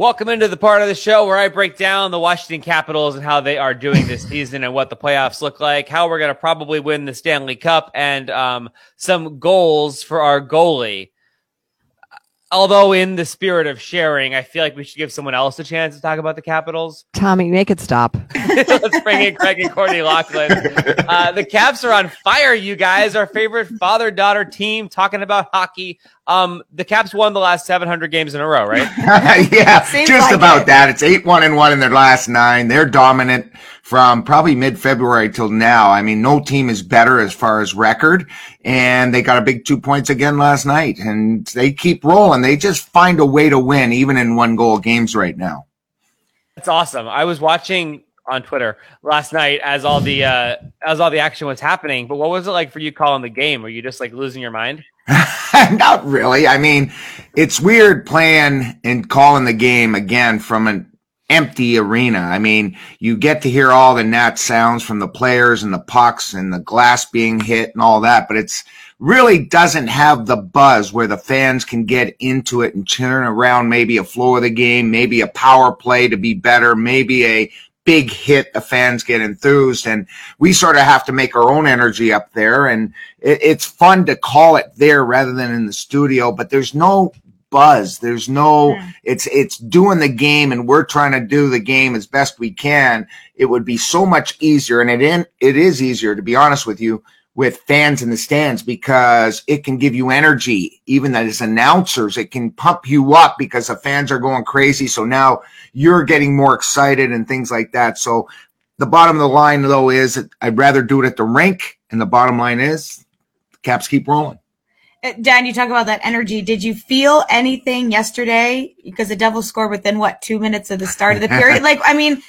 Welcome into the part of the show where I break down the Washington Capitals and how they are doing this season and what the playoffs look like, how we're going to probably win the Stanley Cup, and um, some goals for our goalie. Although, in the spirit of sharing, I feel like we should give someone else a chance to talk about the Capitals. Tommy, make it stop. Let's bring in Craig and Courtney Laughlin. Uh, the Caps are on fire, you guys. Our favorite father daughter team talking about hockey. Um, the Caps won the last 700 games in a row, right? yeah, Seems just like about it. that. It's eight one and one in their last nine. They're dominant from probably mid February till now. I mean, no team is better as far as record, and they got a big two points again last night, and they keep rolling. They just find a way to win, even in one goal games right now. That's awesome. I was watching on Twitter last night as all the uh, as all the action was happening. But what was it like for you calling the game? Were you just like losing your mind? Not really. I mean, it's weird playing and calling the game again from an empty arena. I mean, you get to hear all the net sounds from the players and the pucks and the glass being hit and all that, but it's really doesn't have the buzz where the fans can get into it and turn around maybe a flow of the game, maybe a power play to be better, maybe a big hit, the fans get enthused, and we sort of have to make our own energy up there. And it, it's fun to call it there rather than in the studio, but there's no buzz. There's no, yeah. it's, it's doing the game and we're trying to do the game as best we can. It would be so much easier. And it in, it is easier to be honest with you with fans in the stands because it can give you energy. Even as announcers, it can pump you up because the fans are going crazy. So now you're getting more excited and things like that. So the bottom of the line though is I'd rather do it at the rink. And the bottom line is Caps keep rolling. Uh, Dan, you talk about that energy. Did you feel anything yesterday? Because the Devils scored within what two minutes of the start of the period. like, I mean,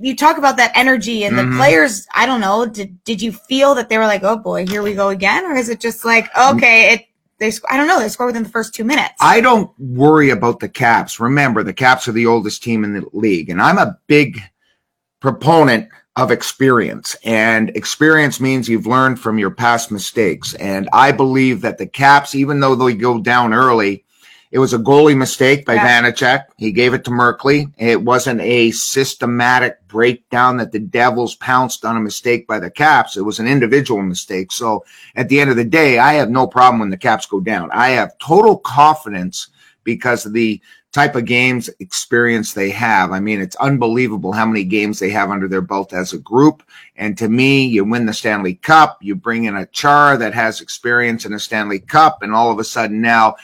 you talk about that energy and the mm-hmm. players. I don't know. Did did you feel that they were like, oh boy, here we go again, or is it just like, okay, it they I don't know. They score within the first two minutes. I don't worry about the Caps. Remember, the Caps are the oldest team in the league, and I'm a big proponent of experience. And experience means you've learned from your past mistakes. And I believe that the Caps, even though they go down early, it was a goalie mistake by yeah. Vanecek. He gave it to Merkley. It wasn't a systematic breakdown that the Devils pounced on a mistake by the Caps. It was an individual mistake. So at the end of the day, I have no problem when the Caps go down. I have total confidence because of the type of games experience they have. I mean, it's unbelievable how many games they have under their belt as a group. And to me, you win the Stanley Cup, you bring in a Chara that has experience in a Stanley Cup, and all of a sudden now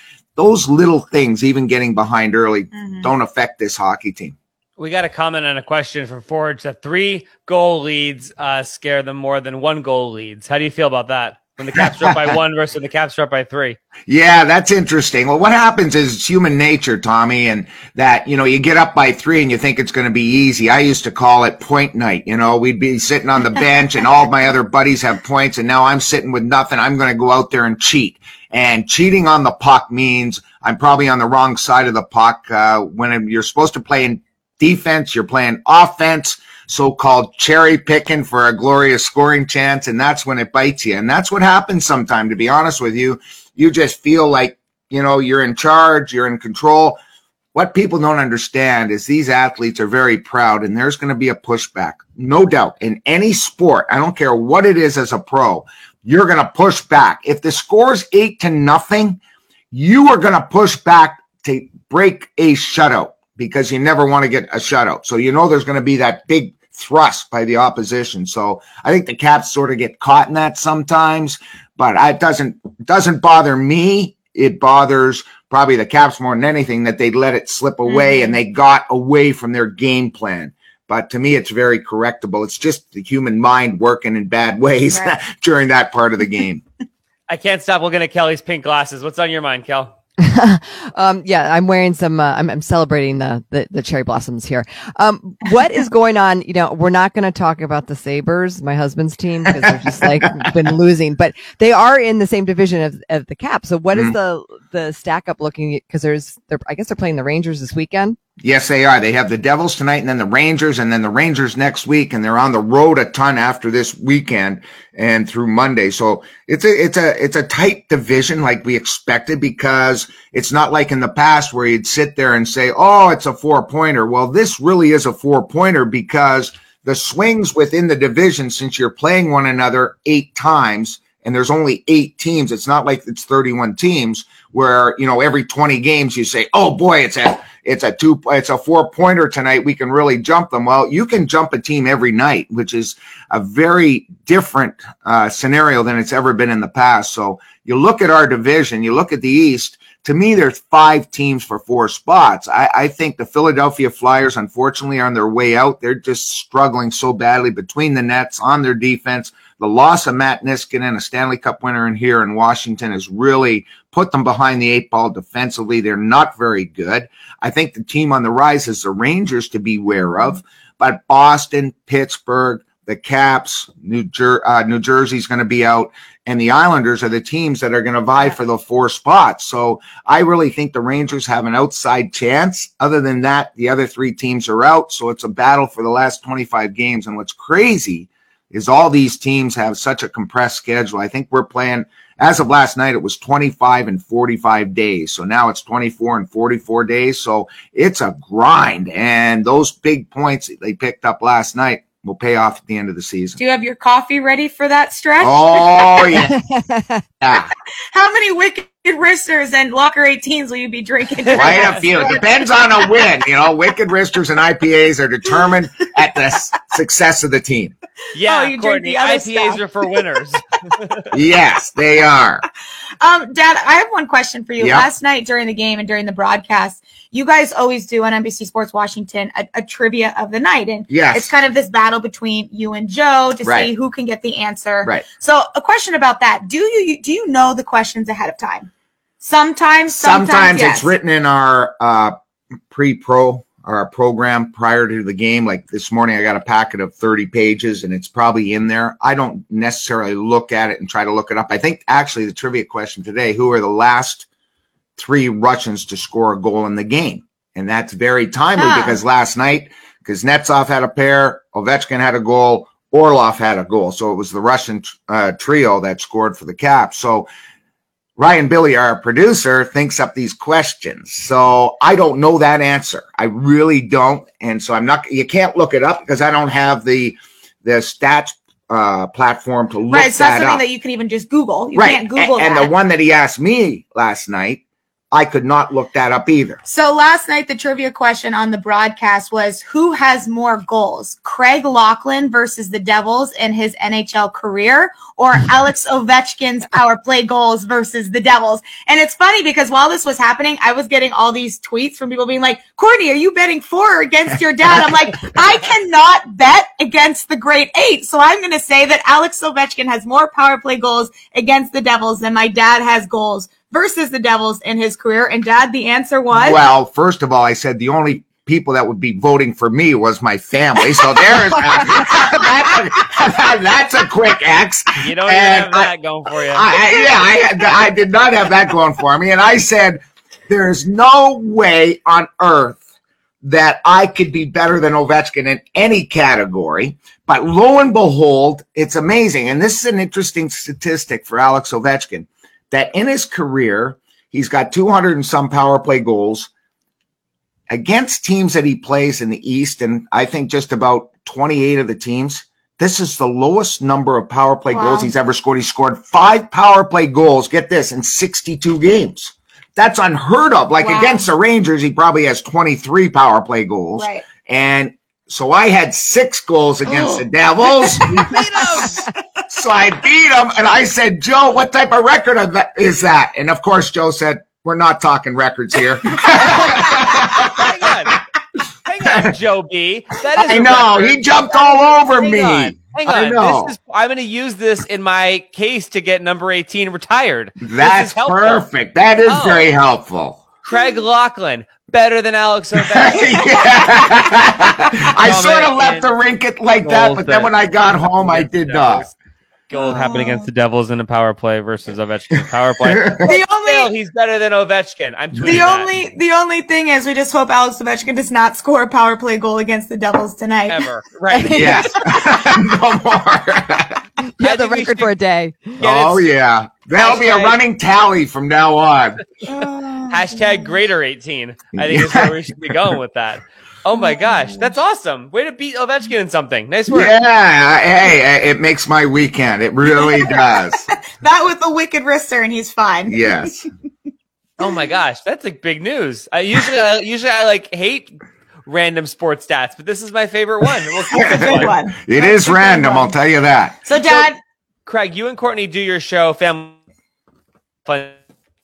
those little things, even getting behind early, mm-hmm. don't affect this hockey team. We got a comment and a question from Forge that three goal leads uh, scare them more than one goal leads. How do you feel about that? When the Caps up by one versus the Caps up by three. Yeah, that's interesting. Well, what happens is it's human nature, Tommy, and that, you know, you get up by three and you think it's going to be easy. I used to call it point night. You know, we'd be sitting on the bench and all my other buddies have points and now I'm sitting with nothing. I'm going to go out there and cheat. And cheating on the puck means I'm probably on the wrong side of the puck. Uh, when you're supposed to play in defense, you're playing offense, so-called cherry picking for a glorious scoring chance. And that's when it bites you. And that's what happens sometimes, to be honest with you. You just feel like, you know, you're in charge, you're in control. What people don't understand is these athletes are very proud and there's going to be a pushback. No doubt in any sport. I don't care what it is as a pro you're going to push back. If the score's eight to nothing, you are going to push back to break a shutout because you never want to get a shutout. So you know there's going to be that big thrust by the opposition. So I think the Caps sort of get caught in that sometimes, but it doesn't doesn't bother me. It bothers probably the Caps more than anything that they let it slip away mm-hmm. and they got away from their game plan. But to me, it's very correctable. It's just the human mind working in bad ways right. during that part of the game. I can't stop looking at Kelly's pink glasses. What's on your mind, Kel? um, yeah, I'm wearing some. Uh, I'm, I'm, celebrating the, the, the cherry blossoms here. Um, what is going on? You know, we're not going to talk about the Sabres, my husband's team, because they're just like been losing. But they are in the same division of, of the Cap. So what mm. is the the stack up looking? Because there's, they're, I guess they're playing the Rangers this weekend. Yes, they are. They have the Devils tonight and then the Rangers and then the Rangers next week. And they're on the road a ton after this weekend and through Monday. So it's a, it's a, it's a tight division like we expected because it's not like in the past where you'd sit there and say, Oh, it's a four pointer. Well, this really is a four pointer because the swings within the division, since you're playing one another eight times and there's only eight teams, it's not like it's 31 teams where, you know, every 20 games you say, Oh boy, it's a, it's a two, it's a four pointer tonight. We can really jump them. Well, you can jump a team every night, which is a very different uh, scenario than it's ever been in the past. So you look at our division, you look at the East. To me, there's five teams for four spots. I, I think the Philadelphia Flyers, unfortunately, are on their way out. They're just struggling so badly between the nets on their defense. The loss of Matt Niskanen, and a Stanley Cup winner in here in Washington, has really put them behind the eight ball defensively. They're not very good. I think the team on the rise is the Rangers to be aware of, but Boston, Pittsburgh, the Caps, New, Jer- uh, New Jersey's going to be out, and the Islanders are the teams that are going to vie for the four spots. So I really think the Rangers have an outside chance. Other than that, the other three teams are out. So it's a battle for the last 25 games. And what's crazy is all these teams have such a compressed schedule. I think we're playing as of last night, it was 25 and 45 days. So now it's 24 and 44 days. So it's a grind. And those big points they picked up last night will pay off at the end of the season. Do you have your coffee ready for that stretch? Oh, yeah. yeah. How many wicked wristers and locker 18s will you be drinking? Quite a few. It depends on a win. You know, wicked wristers and IPAs are determined at the s- success of the team. Yeah, Oh, you drink the other IPAs stuff. are for winners. Yes, they are. Um, Dad, I have one question for you. Yeah. Last night during the game and during the broadcast, you guys always do on NBC Sports Washington a, a trivia of the night. And Yes. it's kind of this battle between you and Joe to Right. see who can get the answer. Right. So a question about that. Do you do you know the questions ahead of time? Sometimes, sometimes, sometimes yes. it's written in our uh, pre-pro our program prior to the game like this morning i got a packet of 30 pages and it's probably in there i don't necessarily look at it and try to look it up i think actually the trivia question today who are the last three russians to score a goal in the game and that's very timely Ah. because last night because Netsov had a pair ovechkin had a goal orlov had a goal so it was the russian uh, trio that scored for the caps so Ryan Billy, our producer, thinks up these questions. So I don't know that answer. I really don't. And so I'm not, you can't look it up because I don't have the, the stats, uh, platform to look right. It's not something up. that you can even just Google. You right. can't Google and, and the one that he asked me last night, I could not look that up either. So last night, the trivia question on the broadcast was who has more goals, Craig Laughlin versus the Devils in his NHL career, or Alex Ovechkin's power play goals versus the Devils? And it's funny because while this was happening, I was getting all these tweets from people being like, Courtney, are you betting for or against your dad? I'm like, I cannot bet against the great eight. So I'm going to say that Alex Ovechkin has more power play goals against the Devils than my dad has goals versus the Devils in his career. And dad, the answer was Well, first of all, I said the only people that would be voting for me was my family. So there's, that's, a, that's a quick X. You don't even And have I- that going for you. I, I, yeah, I, I did not have that going for me. And I said, there's no way on earth that I could be better than Ovechkin in any category. But lo and behold, it's amazing. And this is an interesting statistic for Alex Ovechkin that in his career, he's got 200 and some power play goals against teams that he plays in the East. And I think just about 28 of the teams. This is the lowest number of power play Wow. goals he's ever scored. He scored five power play goals. Get this in 62 games. That's unheard of. Like Wow. against the Rangers, he probably has 23 power play goals. right. And so I had six goals against the Devils. so I beat him, and I said, Joe, what type of record is that? And of course, Joe said, We're not talking records here. Hang on. Hang on, Joe B. That is I know record. he jumped all over Hang me. on. Hang I on. know. This is, I'm going to use this in my case to get number 18 retired. That's is perfect. That is Oh. very helpful. Craig Laughlin, better than Alex Ovechkin. I oh, Comment sort of left the rink it like that, but then when I got home, I did not. Goal happened against the Devils in a power play versus Ovechkin power play. The only still, he's better than Ovechkin. I'm tweeting The that. only the only thing is we just hope Alex Ovechkin does not score a power play goal against the Devils tonight. ever. Right. Yes. no more. Yeah, the think we record for a day. Yeah, oh yeah. that'll be a running tally from now on. Hashtag greater 18. I think is where we should be going with that. Oh my gosh. That's awesome. Way to beat Ovechkin in something. Nice work. Yeah, hey, it makes my weekend. It really does. that with the wicked wrister and he's fine. Yes. Oh my gosh. That's like big news. I usually, I, usually I like hate random sports stats, but this is my favorite one. Well, That's a good one. It That's is random, one. I'll tell you that. So, Dad, Craig, you and Courtney do your show, Family Fun.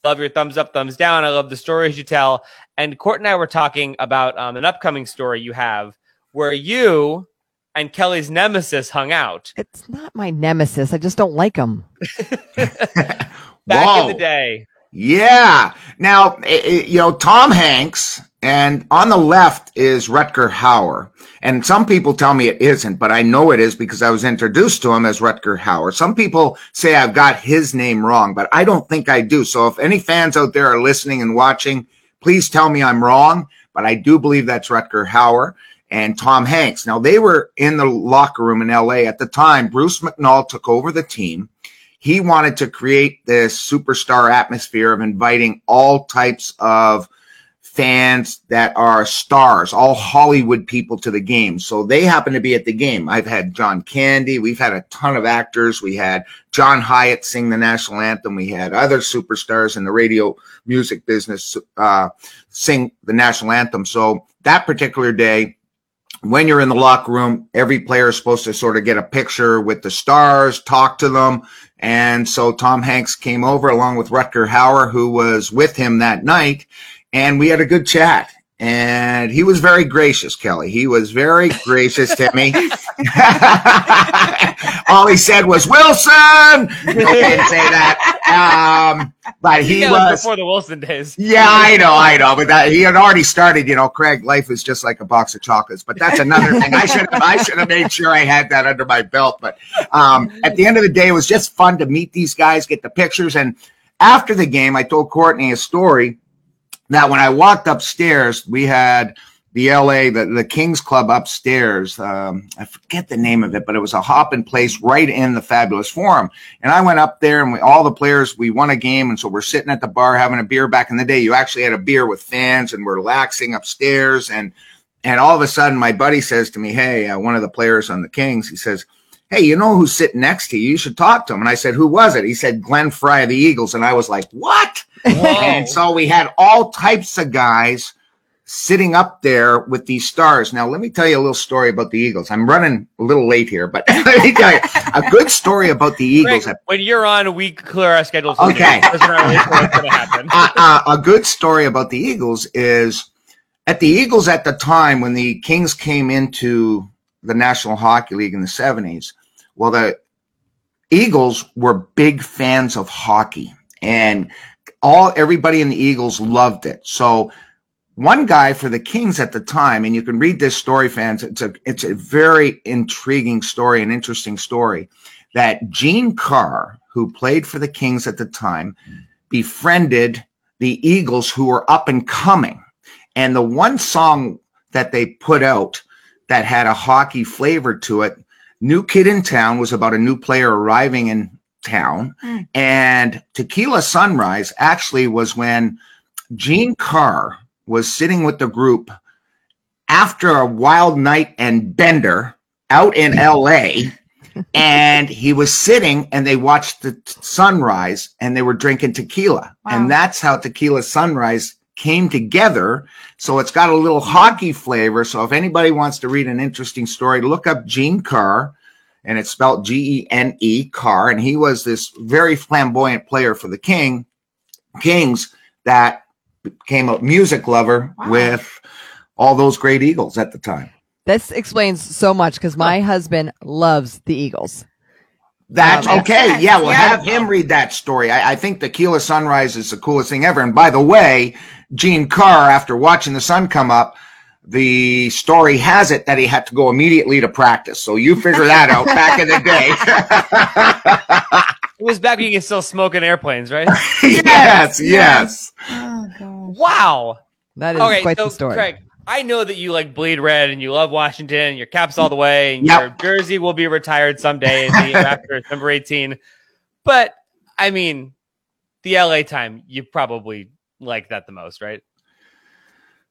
Love your thumbs up, thumbs down. I love the stories you tell. And Court and I were talking about um, an upcoming story you have where you and Kelly's nemesis hung out It's not my nemesis. I just don't like him. back Whoa. in the day. Yeah. Now, i- i- you know, Tom Hanks, and on the left is Rutger Hauer. And some people tell me it isn't, but I know it is because I was introduced to him as Rutger Hauer. Some people say I've got his name wrong, but I don't think I do. So if any fans out there are listening and watching, please tell me I'm wrong, but I do believe that's Rutger Hauer and Tom Hanks. Now, they were in the locker room in LA at the time. Bruce McNall took over the team he wanted to create this superstar atmosphere of inviting all types of fans that are stars, all Hollywood people to the game. So they happen to be at the game. I've had John Candy. We've had a ton of actors. We had John Hyatt sing the national anthem. We had other superstars in the radio music business uh, sing the national anthem. So that particular day, when you're in the locker room, every player is supposed to sort of get a picture with the stars, talk to them. And so Tom Hanks came over along with Rutger Hauer, who was with him that night, and we had a good chat. And he was very gracious, Kelly. He was very gracious to me. All he said was Wilson. Okay, didn't say that. Um, but he Yeah, was was before the Wilson days. yeah, I know, I know, but that, he had already started. You know, Craig, life is just like a box of chocolates. But that's another thing. I should have, I should have made sure I had that under my belt. But um, at the end of the day, it was just fun to meet these guys, get the pictures, and after the game, I told Courtney a story that when I walked upstairs, we had the LA, the, the Kings Club upstairs. Um, I forget the name of it, but it was a hopping place right in the Fabulous Forum. And I went up there and we, all the players, we won a game. And so we're sitting at the bar having a beer back in the day. You actually had a beer with fans and we're relaxing upstairs. And, and all of a sudden my buddy says to me, Hey, uh, one of the players on the Kings, he says, Hey, you know who's sitting next to you? You should talk to him. And I said, Who was it? He said, Glenn Frey of the Eagles. And I was like, What? And so we had all types of guys sitting up there with these stars. Now, let me tell you a little story about the Eagles. I'm running a little late here, but let me tell you a good story about the Eagles. Craig, when you're on, we clear our schedules. Okay. Because really what's happen. uh, uh, a good story about the Eagles is at the Eagles at the time when the Kings came into the National Hockey League in the 70s. Well, the Eagles were big fans of hockey and all everybody in the Eagles loved it. So one guy for the Kings at the time, and you can read this story, fans. It's a it's a very intriguing story, an interesting story. That Gene Carr, who played for the Kings at the time, befriended the Eagles who were up and coming. And the one song that they put out that had a hockey flavor to it, New Kid in Town, was about a new player arriving in town. Mm. And Tequila Sunrise actually was when Gene Carr was sitting with the group after a wild night and bender out in LA. and he was sitting and they watched the t- sunrise and they were drinking tequila. Wow. And that's how Tequila Sunrise came together. So it's got a little hockey flavor. So if anybody wants to read an interesting story, look up Gene Carr and it's spelled G E N E Carr. And he was this very flamboyant player for the King Kings that became a music lover Wow. with all those great Eagles at the time. This explains so much because my husband loves the Eagles. That's Um, okay. sense. Yeah, we'll Yeah. have him read that story. I, I think Tequila Sunrise is the coolest thing ever. And by the way, Gene Carr, after watching the sun come up, the story has it that he had to go immediately to practice. So you figure that out back in the day. It was back when you could still smoke in airplanes, right? yes, yes. Oh gosh. Wow. That is Okay, quite so the story. Craig, I know that you like bleed red and you love Washington. and Your caps all the way, and Yep. your jersey will be retired someday after number eighteen. But I mean, the LA time, you probably like that the most, right?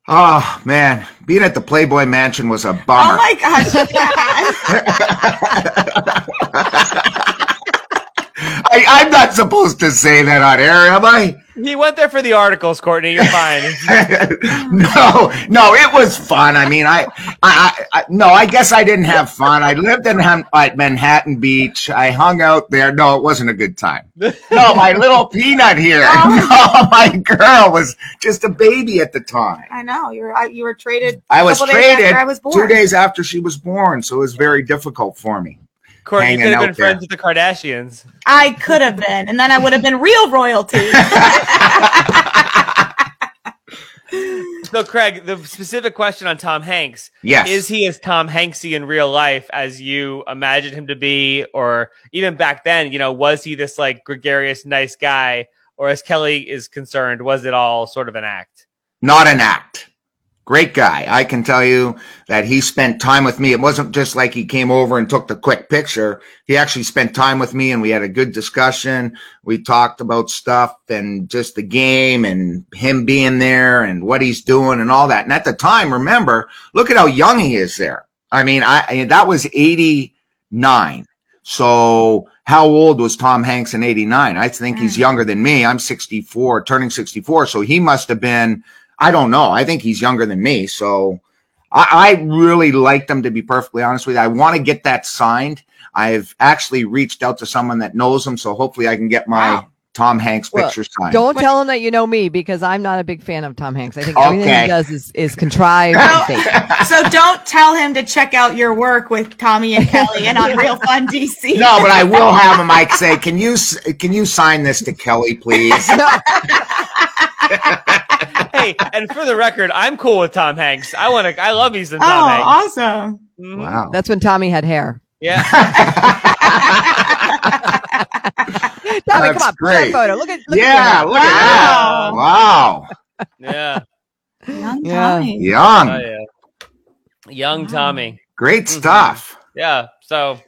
Oh man, being at the Playboy Mansion was a bummer. Oh my gosh. Dad. I, I'm not supposed to say that on air, am I? He went there for the articles, Courtney. You're fine. no, no, it was fun. I mean, I, I, I, I no, I guess I didn't have fun. I lived in at Manhattan Beach. I hung out there. No, it wasn't a good time. No, my little peanut here. No, my girl was just a baby at the time. I know you were I- you were traded. I was traded I was born. two days after she was born, so it was very difficult for me. Courtney, you could have been there. friends with the Kardashians. I could have been, and then I would have been real royalty. So, Craig, the specific question on Tom Hanks Yes. is he as Tom Hanksy in real life as you imagined him to be, or even back then, you know, was he this like gregarious, nice guy, or as Kelly is concerned, was it all sort of an act? not an act. Great guy. I can tell you that he spent time with me. It wasn't just like he came over and took the quick picture. He actually spent time with me and we had a good discussion. We talked about stuff and just the game and him being there and what he's doing and all that. And at the time, remember, look at how young he is there. I mean, I, that was 89. So how old was Tom Hanks in 89? I think he's Mm. younger than me. I'm 64, turning 64. So he must have been, I don't know. I think he's younger than me. So I, I really like them to be perfectly honest with you. I want to get that signed. I've actually reached out to someone that knows him. So hopefully I can get my Wow. Tom Hanks Well, picture signed. Don't tell him that you know me because I'm not a big fan of Tom Hanks. I think everything he does is, is contrived Well- and fake. so don't tell him to check out your work with Tommy and Kelly and on Real Fun DC. no, but I will have him. I say, can you can you sign this to Kelly, please? No, hey, and for the record, I'm cool with Tom Hanks. I want to. I love me some Oh, Tom Hanks. awesome. Mhm. Wow. that's when Tommy had hair. Yeah. Tommy, That's come on, put that great. photo. Look at look yeah, At look at that. Wow. Yeah. Young Yeah. Tommy. Young. Oh, yeah. Young Wow. Tommy. Great Mhm. stuff. Yeah. So,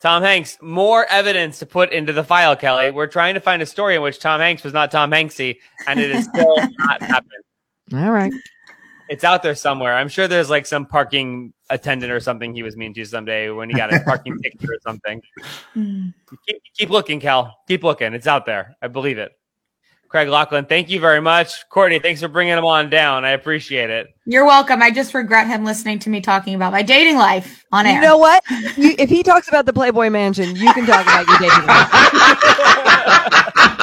Tom Hanks, more evidence to put into the file, Kelly. We're trying to find a story in which Tom Hanks was not Tom Hanksy, and it is still not happening. All right. It's out there somewhere. I'm sure there's like some parking attendant or something he was mean to someday when he got a parking ticket or something. Hmm. Keep, keep looking, Cal. Keep looking. It's out there. I believe it. Craig Laughlin, thank you very much. Courtney, thanks for bringing him on down. I appreciate it. You're welcome. I just regret him listening to me talking about my dating life on air. You know what? You, if he talks about the Playboy Mansion, you can talk about your dating life.